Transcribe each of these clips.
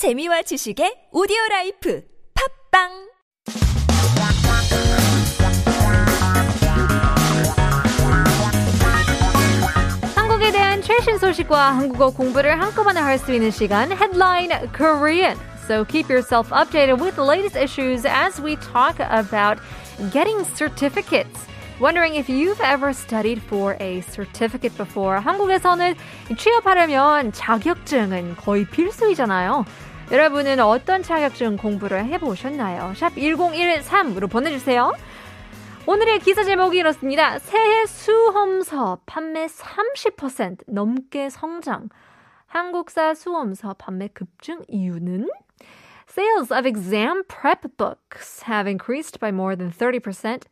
재미와 지식의 오디오 라이프 팝빵 한국에 대한 최신 소식과 한국어 공부를 한꺼번에 할 수 있는 시간 Headline Korean. So keep yourself updated with the latest issues as we talk about getting certificates. Wondering if you've ever studied for a certificate before. 한국에서는 취업하려면 자격증은 거의 필수이잖아요. 여러분은 어떤 자격증 공부를 해보셨나요? 샵 1013으로 보내주세요. 오늘의 기사 제목이 이렇습니다. 새해 수험서 판매 30% 넘게 성장. 한국사 수험서 판매 급증 이유는? Sales of exam prep books have increased by more than 30%.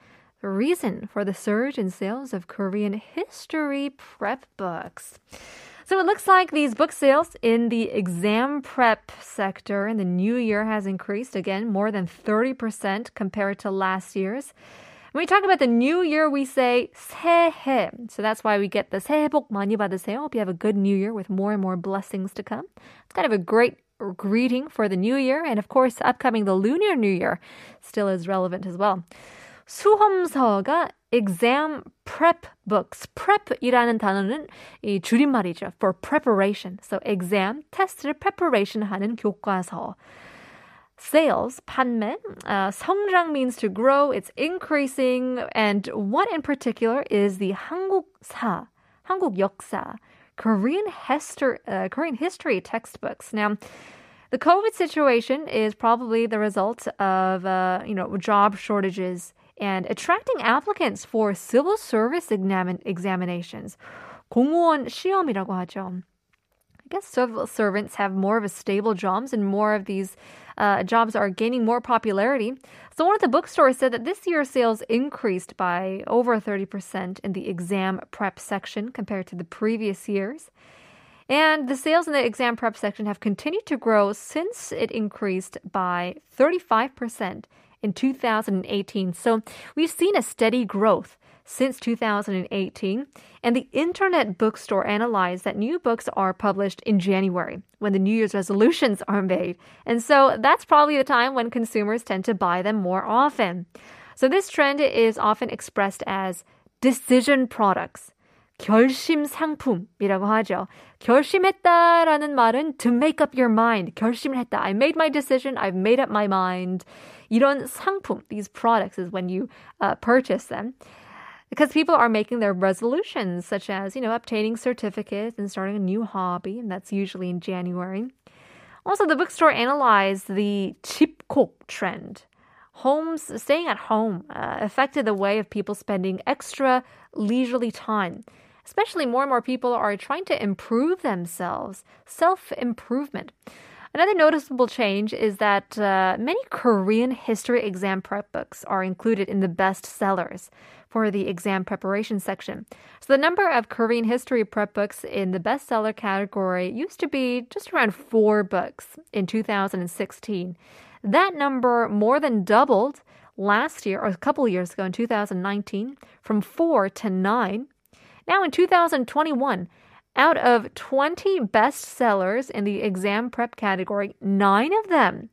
The reason for the surge in sales of Korean history prep books. So it looks like these book sales in the exam prep sector in the new year has increased again more than 30% compared to last year's. When we talk about the new year, we say 새해. So that's why we get the 새해 복 많이 받으세요. Hope you have a good new year with more and more blessings to come. It's kind of a great greeting for the new year. And of course, upcoming the lunar new year still is relevant as well. 수험서가 exam prep books. prep이라는 단어는 이 줄임말이죠. for preparation. So exam, 테스트를 preparation 하는 교과서. Sales, 판매, uh, 성장 means to grow, it's increasing, and what in particular is the 한국사, 한국 역사, Korean history, uh, Korean history textbooks. Now, the COVID situation is probably the result of, uh, you know, job shortages and attracting applicants for civil service exam- examinations. 공무원 시험이라고 하죠. I guess civil servants have more of a stable jobs and more of these uh, jobs are gaining more popularity. So one of the bookstores said that this year's sales increased by over 30% in the exam prep section compared to the previous years. And the sales in the exam prep section have continued to grow since it increased by 35% in 2018. So we've seen a steady growth since 2018. And the Internet Bookstore analyzed that new books are published in January when the New Year's resolutions are made. And so that's probably the time when consumers tend to buy them more often. So this trend is often expressed as decision products. 결심 상품이라고 하죠. 결심했다라는 말은 to make up your mind. 결심을 했다. I made my decision. I've made up my mind. 이런 상품, these products is when you uh, purchase them. Because people are making their resolutions, such as, you know, obtaining certificates and starting a new hobby, and that's usually in January. Also, the bookstore analyzed the 집콕 trend. Homes, staying at home, uh, affected the way of people spending extra leisurely time. Especially more and more people are trying to improve themselves, self improvement. Another noticeable change is that uh, many Korean history exam prep books are included in the best sellers for the exam preparation section. So the number of Korean history prep books in the bestseller category used to be just around four books in 2016. That number more than doubled last year, or a couple years ago in 2019, from four to nine. Now in 2021, out of 20 bestsellers in the exam prep category, nine of them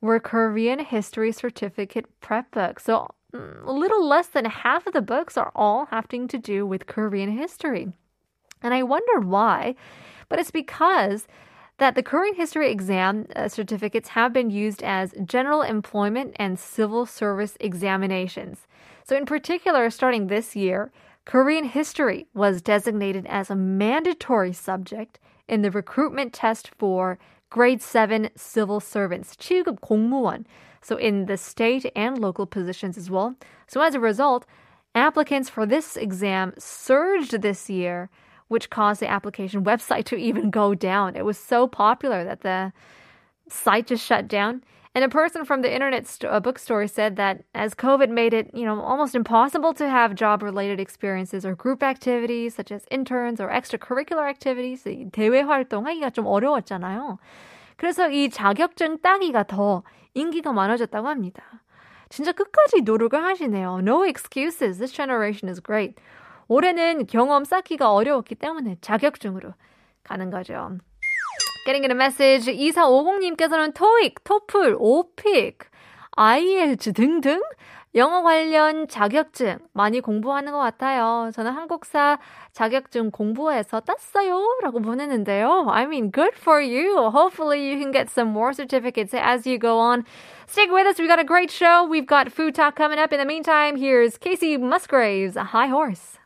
were Korean history certificate prep books. So mm, a little less than half of the books are all having to do with Korean history. And I wonder why, but it's because that the Korean history exam uh, certificates have been used as general employment and civil service examinations. So, in particular, starting this year, Korean history was designated as a mandatory subject in the recruitment test for grade 7 civil servants, 7급 공무원, so in the state and local positions as well. So as a result, applicants for this exam surged this year, which caused the application website to even go down. It was so popular that the site just shut down. And a person from the internet st- uh, bookstore said that as COVID made it, you know, almost impossible to have job-related experiences or group activities such as interns or extracurricular activities, 대외 활동하기가 좀 어려웠잖아요. 그래서 이 자격증 따기가 더 인기가 많아졌다고 합니다. 진짜 끝까지 노력을 하시네요. No excuses. This generation is great. 올해는 경험 쌓기가 어려웠기 때문에 자격증으로 가는 거죠. Getting in a message. 2450님께서는 토익, 토플, 오픽, IELTS 등등 영어 관련 자격증 많이 공부하는 것 같아요. 저는 한국사 자격증 공부해서 땄어요. 라고 보내는데요. I mean, good for you. Hopefully you can get some more certificates as you go on. Stick with us. We got a great show. We've got food talk coming up. In the meantime, here's Casey Musgraves, High Horse.